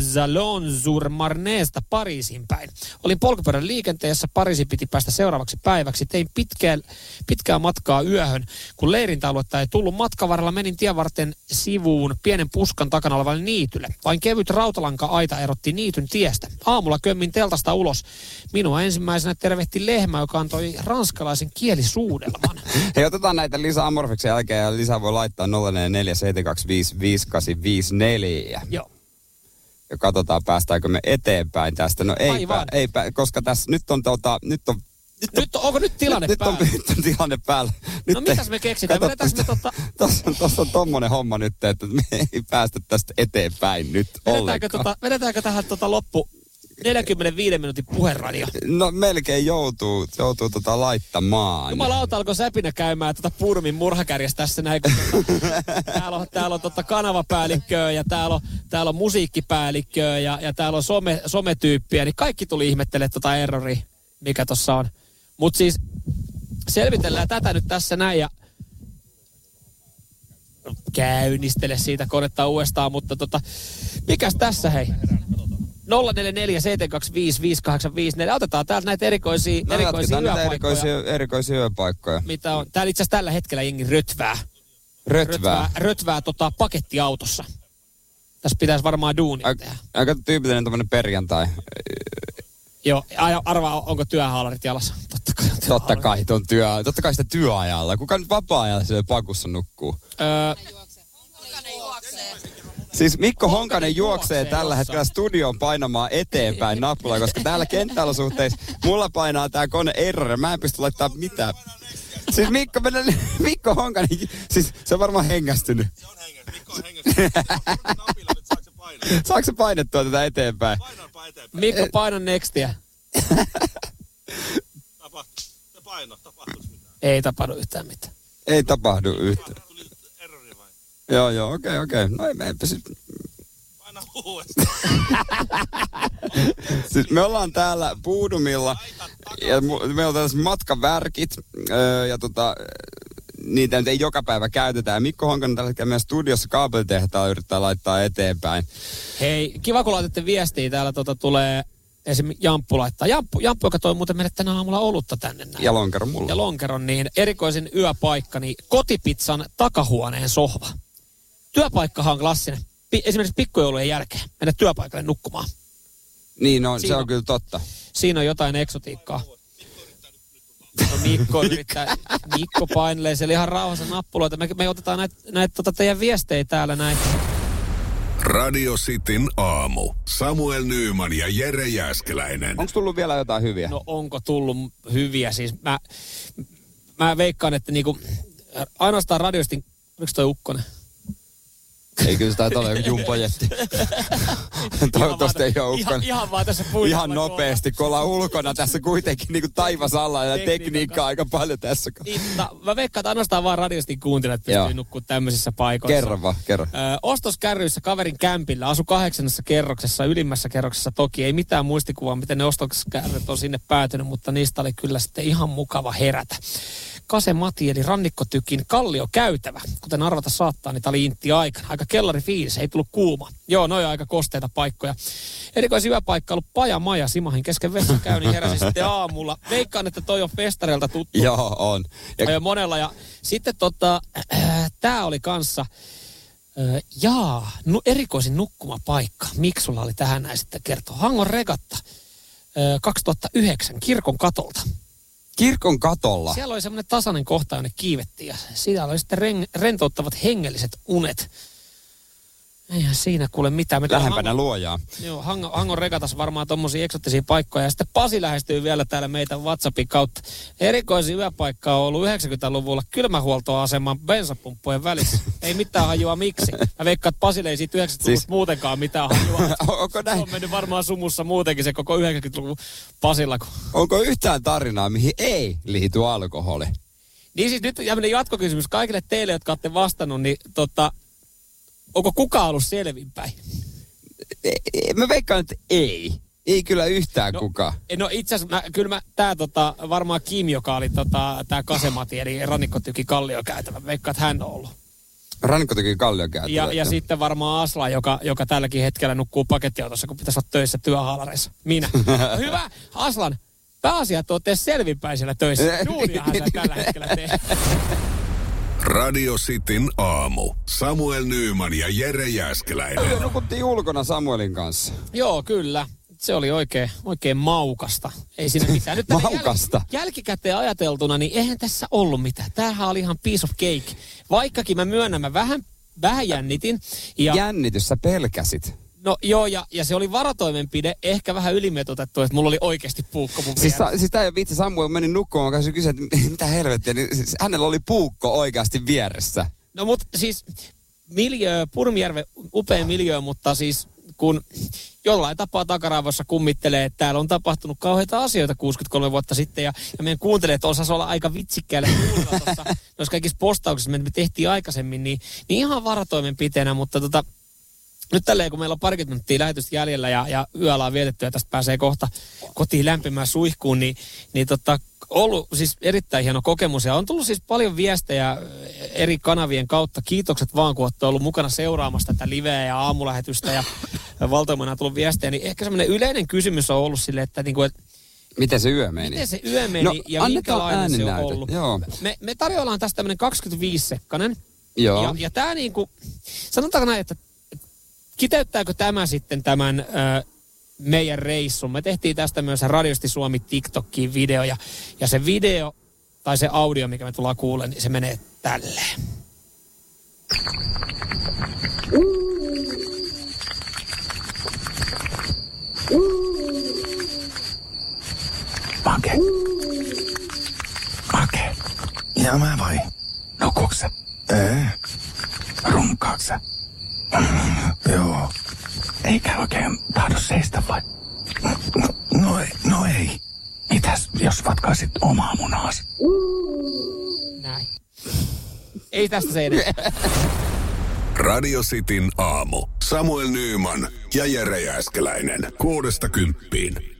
Zalon sur Marneesta Pariisin päin. Olin polkupyörän liikenteessä, Pariisi piti päästä seuraavaksi päiväksi. Tein pitkää, pitkää matkaa yöhön. Kun leirintäaluetta ei tullut matkavarrella, menin tien varten sivuun pienen puskan takana olevalle niitylle. Vain kevyt rautalanka-aita erotti niityn tiestä. Aamulla kömmin teltasta ulos. Minua ensimmäisenä tervehti lehmä, joka antoi ranskalaisen kielisuudelman. Hei, otetaan näitä lisää Amorfiksen jälkeen ja lisää voi laittaa 0447255854. Joo. Ja katsotaan, päästäänkö me eteenpäin tästä. No ei, pää, ei pää, koska tässä nyt on, tota, nyt on nyt, on, nyt onko nyt tilanne nyt, päällä? Nyt on, nyt on tilanne päällä. Nyt no mitäs me keksitään? Kato, me tota... Tuossa on, tossa on tommonen homma nyt, että me ei päästä tästä eteenpäin nyt vedetäänkö, ollenkaan. tota, vedetäänkö tähän tota loppu 45 minuutin puheradio. No melkein joutuu, joutuu tota laittamaan. Jumalauta alkoi säpinä käymään tota Purmin murhakärjestä tässä näin. Kun tota, täällä on, täällä on tota kanavapäällikköä ja täällä on, täällä on musiikkipäällikköä ja, ja täällä on some, sometyyppiä. Niin kaikki tuli ihmettelemään tota errori, mikä tossa on. Mutta siis selvitellään tätä nyt tässä näin ja käynnistele siitä konetta uudestaan, mutta tota, mikäs tässä hei? 044 725 Otetaan täältä näitä erikoisia, no, erikoisia yöpaikkoja. Erikoisia, erikoisia yöpaikkoja. Mitä on? Täällä itse asiassa tällä hetkellä jengi rötvää. Rötvää? Rötvää, rötvää tota, pakettiautossa. Tässä pitäisi varmaan duunia A, tehdä. Aika tyypillinen tämmöinen perjantai. Joo, arvaa, onko työhaalarit jalassa? Totta kai on Totta kai, on työ, totta kai sitä työajalla. Kuka nyt vapaa-ajalla siellä pakussa nukkuu? Öö, Siis Mikko Honkanen juoksee, juoksee tällä hetkellä studion painamaan eteenpäin nappulaa, koska täällä kenttäolosuhteissa mulla painaa tää kone error. Mä en pysty laittamaan mitään. Siis Mikko, mennä, Mikko Honkanen, siis se on varmaan hengästynyt. Se on hengästynyt. Mikko on hengästynyt. Saako se painettua tätä eteenpäin? Mikko, paina nextia. Tapahtu. Se paino, tapahtuisi mitään. Ei tapahdu yhtään mitään. Ei tapahdu yhtään. Tuli? Joo, joo, okei, okay, okei. Okay. No ei, me eipä sit... Uudestaan. siis me ollaan täällä Puudumilla ja meillä on tällaiset matkavärkit ja tota, niitä nyt ei joka päivä käytetä. Mikko Honkanen tällä hetkellä meidän studiossa kaapelitehtaalla yrittää laittaa eteenpäin. Hei, kiva kun laitatte viestiä. Täällä tota tulee esim. Jamppu laittaa. Jamppu, Jamppu, joka toi muuten meille tänä aamulla olutta tänne näin. Ja lonkeron mulla. Ja lonkeron, niin erikoisin yöpaikka, niin kotipizzan takahuoneen sohva. Työpaikkahan on klassinen. Pi- esimerkiksi pikkujoulujen jälkeen mennä työpaikalle nukkumaan. Niin, no, se on, on kyllä totta. Siinä on jotain eksotiikkaa. No Mikko yrittää, Mikko painelee siellä ihan rauhassa nappuloita. Me, me otetaan näitä näit, tota teidän viestejä täällä näin. Radio Cityn aamu. Samuel Nyyman ja Jere Jäskeläinen. Onko tullut vielä jotain hyviä? No onko tullut hyviä? Siis mä, mä veikkaan, että niinku, ainoastaan radiostin, oliko toi Ukkonen? Ei kyllä se taitaa olla joku jumpojetti. Toivottavasti ei ole ihan, ihan vaan tässä Ihan nopeasti, kun ollaan ulkona tässä kuitenkin niin kuin taivas alla ja tekniikkaa aika paljon tässä. Niin, mä veikkaan, että ainoastaan vaan radiostin kuuntelijat pystyy nukkua tämmöisissä paikoissa. Kerro vaan, kerro. Ö, ostoskärryissä kaverin kämpillä, asu kahdeksannessa kerroksessa, ylimmässä kerroksessa toki. Ei mitään muistikuvaa, miten ne ostoskärryt on sinne päätynyt, mutta niistä oli kyllä sitten ihan mukava herätä. Kasemati eli rannikkotykin kalliokäytävä. Kuten arvata saattaa, niin tämä oli intti aikana. Aika kellari fiilis, ei tullut kuuma. Joo, noin aika kosteita paikkoja. Erikois hyvä paikka ollut Paja Maja Simahin kesken vessakäynnin heräsin sitten aamulla. Veikkaan, että toi on festareilta tuttu. Joo, on. Ja... Ja monella. Ja sitten tota, äh, tämä oli kanssa, äh, jaa, nu, erikoisin nukkumapaikka. Miksulla oli tähän näin sitten kertoa. Hangon regatta äh, 2009 kirkon katolta. Kirkon katolla. Siellä oli semmoinen tasainen kohta, jonne kiivettiin ja siellä oli sitten ren, rentouttavat hengelliset unet. Eihän siinä kuule mitään. Me Lähempänä Hangon- luojaa. Joo, Hangon, Hangon regatas varmaan tommosia eksottisia paikkoja. Ja sitten Pasi lähestyy vielä täällä meitä WhatsAppin kautta. Erikoisin yöpaikka on ollut 90-luvulla kylmähuoltoaseman bensapumppujen välissä. ei mitään hajua miksi. Mä veikkaan, että Pasille ei siitä 90-luvusta Siis- muutenkaan mitään hajua. Onko Se näin? on mennyt varmaan sumussa muutenkin se koko 90-luvu Pasilla. Kun... Onko yhtään tarinaa, mihin ei liity alkoholi? Niin siis nyt tämmöinen jatkokysymys kaikille teille, jotka olette vastannut, niin tota, onko kukaan ollut selvinpäin? E- e- Mä veikkaan, että ei. Ei kyllä yhtään no, kukaan. No itse asiassa, mä, kyllä mä, tää tota, varmaan Kim, joka oli tota, tää Kasemati, eli rannikkotyki kalliokäytävä, veikkaan, että hän on ollut. Rannikko teki kalliokäytävä. Ja, ja sitten varmaan Asla, joka, joka tälläkin hetkellä nukkuu pakettiautossa, kun pitäisi olla töissä työhaalareissa. Minä. No hyvä, Aslan. Pääasia, että olette selvinpäin siellä töissä. Duuniahan sä tällä hetkellä teet. Radio Cityn aamu. Samuel Nyyman ja Jere Jäskeläinen. Nukuttiin ulkona Samuelin kanssa. Joo, kyllä. Se oli oikein, oikein maukasta. Ei siinä mitään. Nyt Maukasta? Jäl- jälkikäteen ajateltuna, niin eihän tässä ollut mitään. Tämähän oli ihan piece of cake. Vaikkakin mä myönnän, mä vähän, vähän jännitin. Ja, Jännitys, sä pelkäsit. No joo, ja, ja se oli varotoimenpide, ehkä vähän ylimetotettu, että mulla oli oikeasti puukko mun Siis, sa, siis tää ei vitsi, Samuel meni nukkumaan, kanssa kysyi, että mitä helvettiä, niin siis hänellä oli puukko oikeasti vieressä. No mutta siis miljö, Purmijärven upea miljö, mutta siis kun jollain tapaa takaraivossa kummittelee, että täällä on tapahtunut kauheita asioita 63 vuotta sitten ja, ja meidän kuuntelijat osas olla aika vitsikkäällä noissa kaikissa postauksissa, mitä me tehtiin aikaisemmin, niin, niin ihan varatoimenpiteenä, mutta tota, nyt tälleen, kun meillä on parikymmentä minuuttia lähetystä jäljellä ja, ja yöllä on vietetty ja tästä pääsee kohta kotiin lämpimään suihkuun, niin, niin tota, ollut siis erittäin hieno kokemus ja on tullut siis paljon viestejä eri kanavien kautta. Kiitokset vaan, kun olette ollut mukana seuraamassa tätä liveä ja aamulähetystä ja valtoimana on tullut viestejä. Niin ehkä semmoinen yleinen kysymys on ollut sille, että, niin kuin, että Miten se yö meni? miten se yö meni No, ja minkälainen se on ollut. Joo. Me, me tarjoillaan tästä tämmöinen 25-sekkanen. Joo. Ja, ja tämä niinku, sanotaanko näin, että kiteyttääkö tämä sitten tämän ö, meidän reissun? Me tehtiin tästä myös Radiosti Suomi TikTokkiin video ja, ja se video tai se audio, mikä me tullaan kuulemaan, niin se menee tälleen. Make. Make. Mä vai? Nukuuks sä? Ei. Mm, joo. Eikä oikein tahdo seistä vai? No, no ei. No ei. Mitäs, jos vatkaisit omaa munaas? Näin. Ei tästä se edes. Radio Cityn aamu. Samuel Nyyman ja Jere Jäskeläinen. Kuudesta kymppiin.